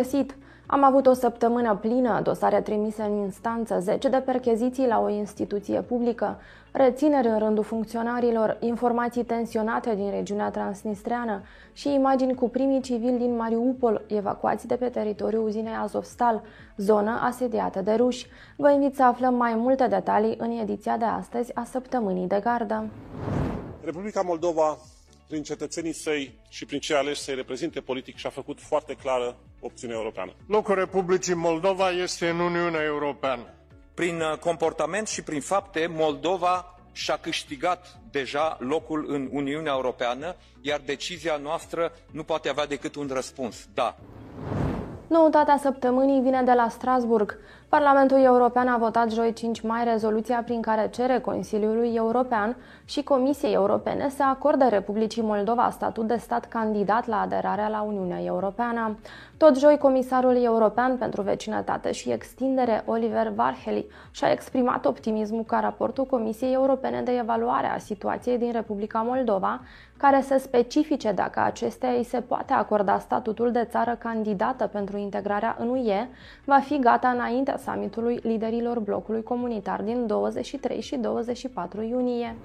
găsit! Am avut o săptămână plină, dosare trimise în instanță, 10 de percheziții la o instituție publică, rețineri în rândul funcționarilor, informații tensionate din regiunea transnistreană și imagini cu primii civili din Mariupol evacuați de pe teritoriul uzinei Azovstal, zonă asediată de ruși. Vă invit să aflăm mai multe detalii în ediția de astăzi a săptămânii de gardă. Republica Moldova prin cetățenii săi și prin cei aleși să-i reprezinte politic și a făcut foarte clară opțiunea europeană. Locul Republicii Moldova este în Uniunea Europeană. Prin uh, comportament și prin fapte, Moldova și-a câștigat deja locul în Uniunea Europeană, iar decizia noastră nu poate avea decât un răspuns, da. Noutatea săptămânii vine de la Strasburg. Parlamentul European a votat joi 5 mai rezoluția prin care cere Consiliului European și Comisiei Europene să acorde Republicii Moldova statut de stat candidat la aderarea la Uniunea Europeană. Tot joi, Comisarul European pentru Vecinătate și Extindere, Oliver Varheli, și-a exprimat optimismul ca raportul Comisiei Europene de evaluare a situației din Republica Moldova, care să specifice dacă acestea îi se poate acorda statutul de țară candidată pentru integrarea în UE, va fi gata înaintea summitului liderilor blocului comunitar din 23 și 24 iunie.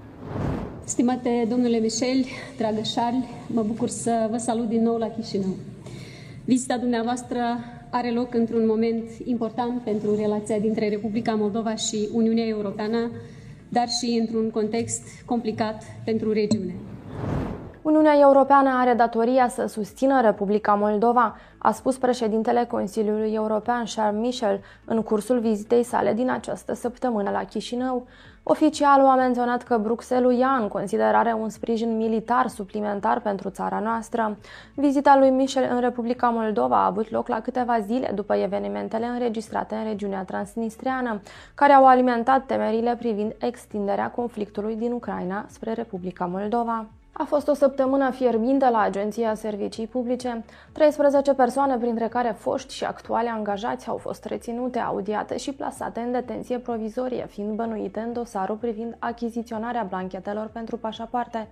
Stimate domnule Michel, dragă Charles, mă bucur să vă salut din nou la Chișinău. Vizita dumneavoastră are loc într-un moment important pentru relația dintre Republica Moldova și Uniunea Europeană, dar și într-un context complicat pentru regiune. Uniunea Europeană are datoria să susțină Republica Moldova, a spus președintele Consiliului European Charles Michel în cursul vizitei sale din această săptămână la Chișinău. Oficialul a menționat că Bruxelles ia în considerare un sprijin militar suplimentar pentru țara noastră. Vizita lui Michel în Republica Moldova a avut loc la câteva zile după evenimentele înregistrate în regiunea transnistriană, care au alimentat temerile privind extinderea conflictului din Ucraina spre Republica Moldova. A fost o săptămână fierbinte la Agenția Servicii Publice. 13 persoane, printre care foști și actuale angajați, au fost reținute, audiate și plasate în detenție provizorie, fiind bănuite în dosarul privind achiziționarea blanchetelor pentru pașapoarte.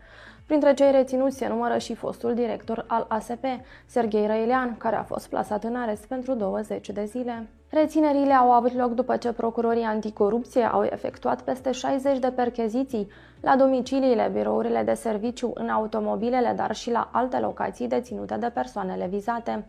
Printre cei reținuți se numără și fostul director al ASP, Serghei Răilean, care a fost plasat în arest pentru 20 de zile. Reținerile au avut loc după ce procurorii anticorupție au efectuat peste 60 de percheziții la domiciliile, birourile de serviciu, în automobilele, dar și la alte locații deținute de persoanele vizate.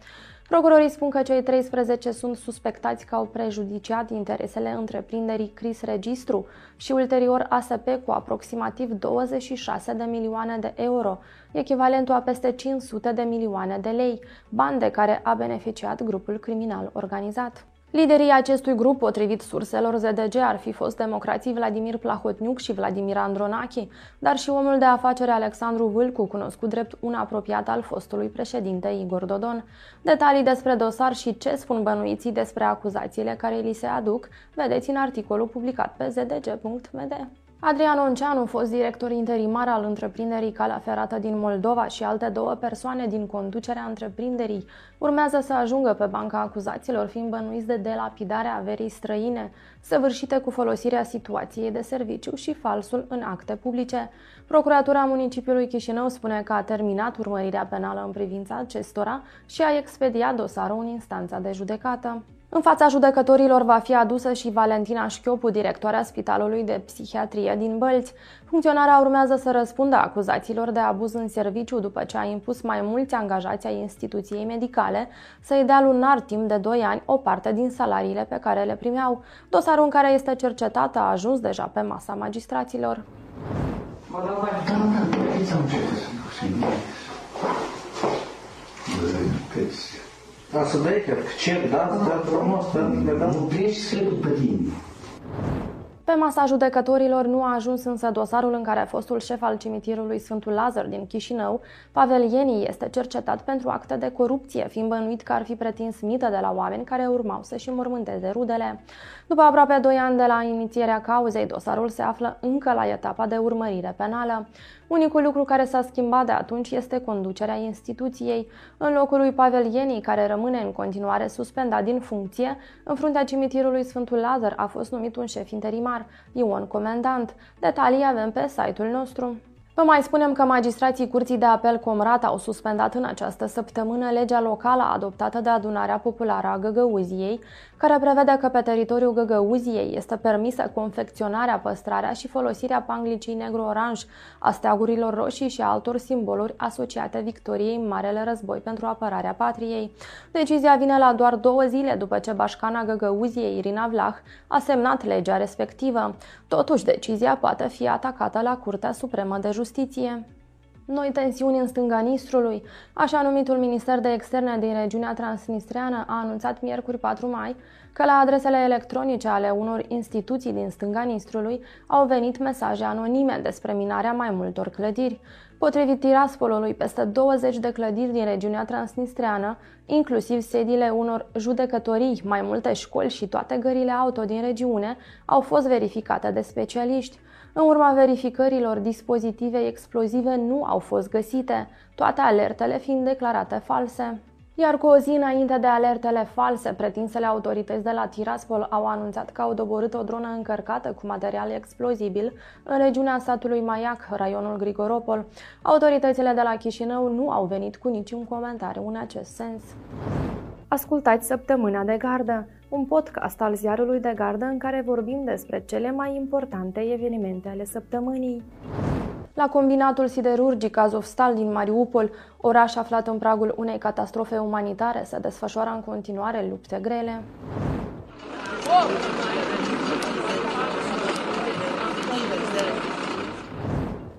Procurorii spun că cei 13 sunt suspectați că au prejudiciat interesele întreprinderii Cris Registru și ulterior ASP cu aproximativ 26 de milioane de euro, echivalentul a peste 500 de milioane de lei, bani de care a beneficiat grupul criminal organizat. Liderii acestui grup, potrivit surselor ZDG, ar fi fost democrații Vladimir Plahotniuc și Vladimir Andronachi, dar și omul de afaceri Alexandru Vâlcu, cunoscut drept un apropiat al fostului președinte Igor Dodon. Detalii despre dosar și ce spun bănuiții despre acuzațiile care li se aduc, vedeți în articolul publicat pe zdg.md. Adrian Onceanu, fost director interimar al întreprinderii Calea Ferată din Moldova și alte două persoane din conducerea întreprinderii, urmează să ajungă pe banca acuzaților fiind bănuiți de delapidarea averii străine, săvârșite cu folosirea situației de serviciu și falsul în acte publice. Procuratura municipiului Chișinău spune că a terminat urmărirea penală în privința acestora și a expediat dosarul în instanța de judecată. În fața judecătorilor va fi adusă și Valentina Șchiopu, directoarea Spitalului de Psihiatrie din Bălți. Funcționarea urmează să răspundă acuzațiilor de abuz în serviciu după ce a impus mai mulți angajați ai instituției medicale să-i dea lunar timp de 2 ani o parte din salariile pe care le primeau. Dosarul în care este cercetată a ajuns deja pe masa magistraților. Thanks. Dar să dai că cer, da, da, frumos, da, da. Nu pleci după tine. Pe masa judecătorilor nu a ajuns însă dosarul în care fostul șef al cimitirului Sfântul Lazar din Chișinău, Pavel Ieni, este cercetat pentru acte de corupție, fiind bănuit că ar fi pretins mită de la oameni care urmau să-și mormânteze rudele. După aproape 2 ani de la inițierea cauzei, dosarul se află încă la etapa de urmărire penală. Unicul lucru care s-a schimbat de atunci este conducerea instituției. În locul lui Pavel Ieni, care rămâne în continuare suspendat din funcție, în fruntea cimitirului Sfântul Lazar a fost numit un șef interimar, Ion Comandant. Detalii avem pe site-ul nostru. Vă mai spunem că magistrații Curții de Apel Comrat au suspendat în această săptămână legea locală adoptată de adunarea populară a Găgăuziei, care prevede că pe teritoriul Găgăuziei este permisă confecționarea, păstrarea și folosirea panglicii negru-oranj, a steagurilor roșii și altor simboluri asociate victoriei în Marele Război pentru apărarea patriei. Decizia vine la doar două zile după ce bașcana Găgăuziei, Irina Vlah, a semnat legea respectivă. Totuși, decizia poate fi atacată la Curtea Supremă de Justiție. Noi tensiuni în stânga Nistrului. Așa numitul Minister de Externe din regiunea transnistreană a anunțat miercuri 4 mai că la adresele electronice ale unor instituții din stânga Nistrului au venit mesaje anonime despre minarea mai multor clădiri. Potrivit Tiraspolului, peste 20 de clădiri din regiunea transnistreană, inclusiv sediile unor judecătorii, mai multe școli și toate gările auto din regiune, au fost verificate de specialiști. În urma verificărilor, dispozitive explozive nu au fost găsite, toate alertele fiind declarate false. Iar cu o zi înainte de alertele false, pretinsele autorități de la Tiraspol au anunțat că au doborât o dronă încărcată cu material explozibil în regiunea statului Maiac, raionul Grigoropol. Autoritățile de la Chișinău nu au venit cu niciun comentariu în acest sens. Ascultați Săptămâna de Gardă, un podcast al ziarului de gardă în care vorbim despre cele mai importante evenimente ale săptămânii. La combinatul siderurgic Azovstal din Mariupol, oraș aflat în pragul unei catastrofe umanitare, se desfășoară în continuare lupte grele.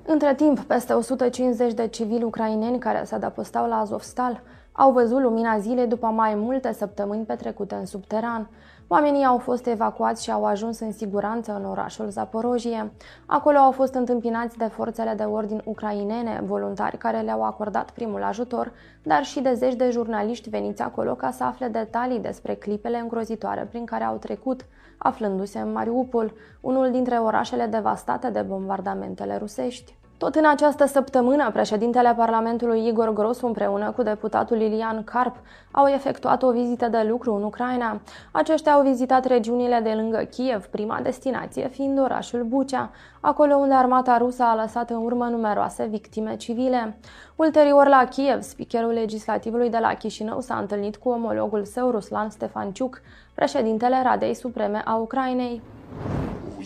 Între timp, peste 150 de civili ucraineni care se adăpostau la Azovstal au văzut lumina zilei după mai multe săptămâni petrecute în subteran. Oamenii au fost evacuați și au ajuns în siguranță în orașul Zaporojie. Acolo au fost întâmpinați de forțele de ordin ucrainene, voluntari care le-au acordat primul ajutor, dar și de zeci de jurnaliști veniți acolo ca să afle detalii despre clipele îngrozitoare prin care au trecut, aflându-se în Mariupol, unul dintre orașele devastate de bombardamentele rusești. Tot în această săptămână, președintele Parlamentului Igor Grosu împreună cu deputatul Ilian Carp au efectuat o vizită de lucru în Ucraina. Aceștia au vizitat regiunile de lângă Kiev, prima destinație fiind orașul Bucea, acolo unde armata rusă a lăsat în urmă numeroase victime civile. Ulterior la Kiev, speakerul legislativului de la Chișinău s-a întâlnit cu omologul său Ruslan Stefanciuc, președintele Radei Supreme a Ucrainei.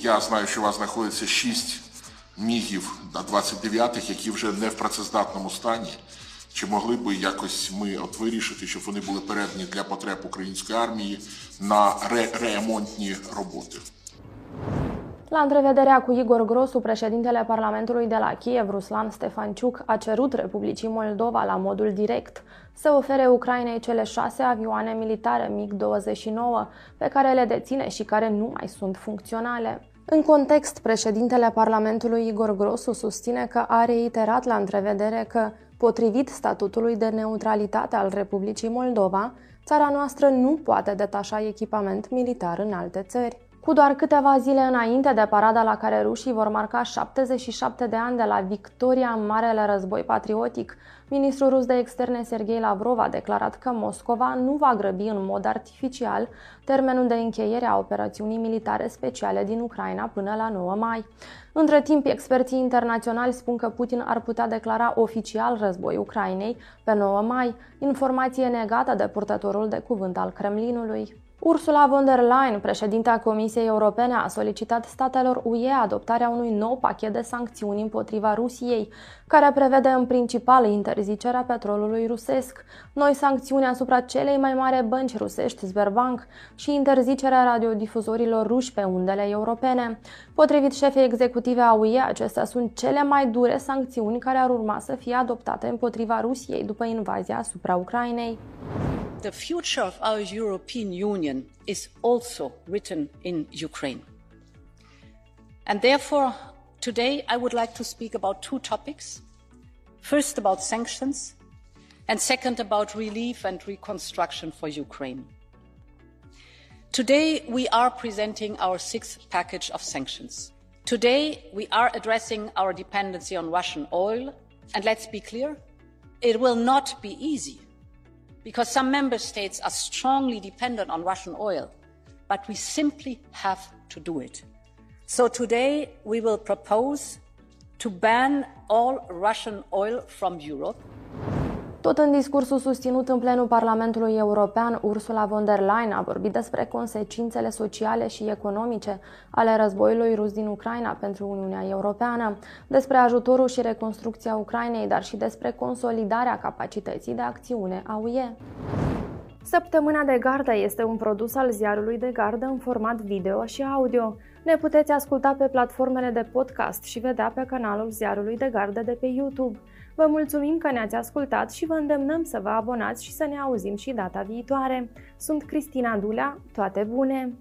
Я знаю, що у вас знаходиться шість мігів 29-х, які вже не в працездатному стані. Чи могли би якось ми от вирішити, щоб вони були передані для потреб української армії на ре- ремонтні роботи? La întrevederea cu Igor Grosu, președintele Parlamentului de la Kiev, Ruslan Stefanciuc, a cerut Republicii Moldova la modul direct să ofere Ucrainei cele șase avioane militare MiG-29 pe care le deține și care nu mai sunt funcționale. În context, președintele Parlamentului Igor Grosu susține că a reiterat la întrevedere că, potrivit statutului de neutralitate al Republicii Moldova, țara noastră nu poate detașa echipament militar în alte țări. Cu doar câteva zile înainte de parada la care rușii vor marca 77 de ani de la victoria în Marele Război Patriotic, ministrul rus de externe Sergei Lavrov a declarat că Moscova nu va grăbi în mod artificial termenul de încheiere a operațiunii militare speciale din Ucraina până la 9 mai. Între timp, experții internaționali spun că Putin ar putea declara oficial război Ucrainei pe 9 mai, informație negată de purtătorul de cuvânt al Kremlinului. Ursula von der Leyen, președinta Comisiei Europene, a solicitat statelor UE adoptarea unui nou pachet de sancțiuni împotriva Rusiei, care prevede în principal interzicerea petrolului rusesc, noi sancțiuni asupra celei mai mari bănci rusești, Sberbank, și interzicerea radiodifuzorilor ruși pe undele europene. Potrivit șefei executive a UE, acestea sunt cele mai dure sancțiuni care ar urma să fie adoptate împotriva Rusiei după invazia asupra Ucrainei. The future of our European Union is also written in Ukraine. And therefore, today I would like to speak about two topics. First, about sanctions, and second, about relief and reconstruction for Ukraine. Today, we are presenting our sixth package of sanctions. Today, we are addressing our dependency on Russian oil, and let's be clear, it will not be easy because some member states are strongly dependent on Russian oil, but we simply have to do it. So today we will propose to ban all Russian oil from Europe. Tot în discursul susținut în plenul Parlamentului European, Ursula von der Leyen a vorbit despre consecințele sociale și economice ale războiului rus din Ucraina pentru Uniunea Europeană, despre ajutorul și reconstrucția Ucrainei, dar și despre consolidarea capacității de acțiune a UE. Săptămâna de gardă este un produs al ziarului de gardă în format video și audio. Ne puteți asculta pe platformele de podcast și vedea pe canalul ziarului de gardă de pe YouTube. Vă mulțumim că ne-ați ascultat și vă îndemnăm să vă abonați și să ne auzim și data viitoare. Sunt Cristina Dulea, toate bune!